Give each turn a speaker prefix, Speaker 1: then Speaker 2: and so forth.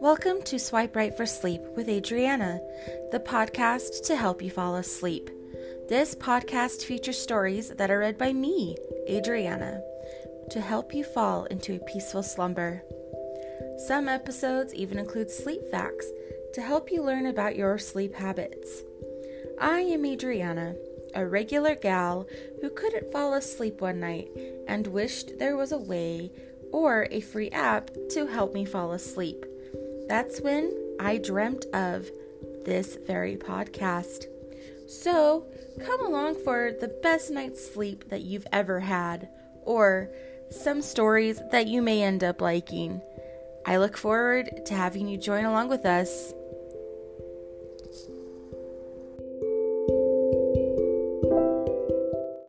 Speaker 1: Welcome to Swipe Right for Sleep with Adriana, the podcast to help you fall asleep. This podcast features stories that are read by me, Adriana, to help you fall into a peaceful slumber. Some episodes even include sleep facts to help you learn about your sleep habits. I am Adriana, a regular gal who couldn't fall asleep one night and wished there was a way or a free app to help me fall asleep. That's when I dreamt of this very podcast. So, come along for the best night's sleep that you've ever had, or some stories that you may end up liking. I look forward to having you join along with us.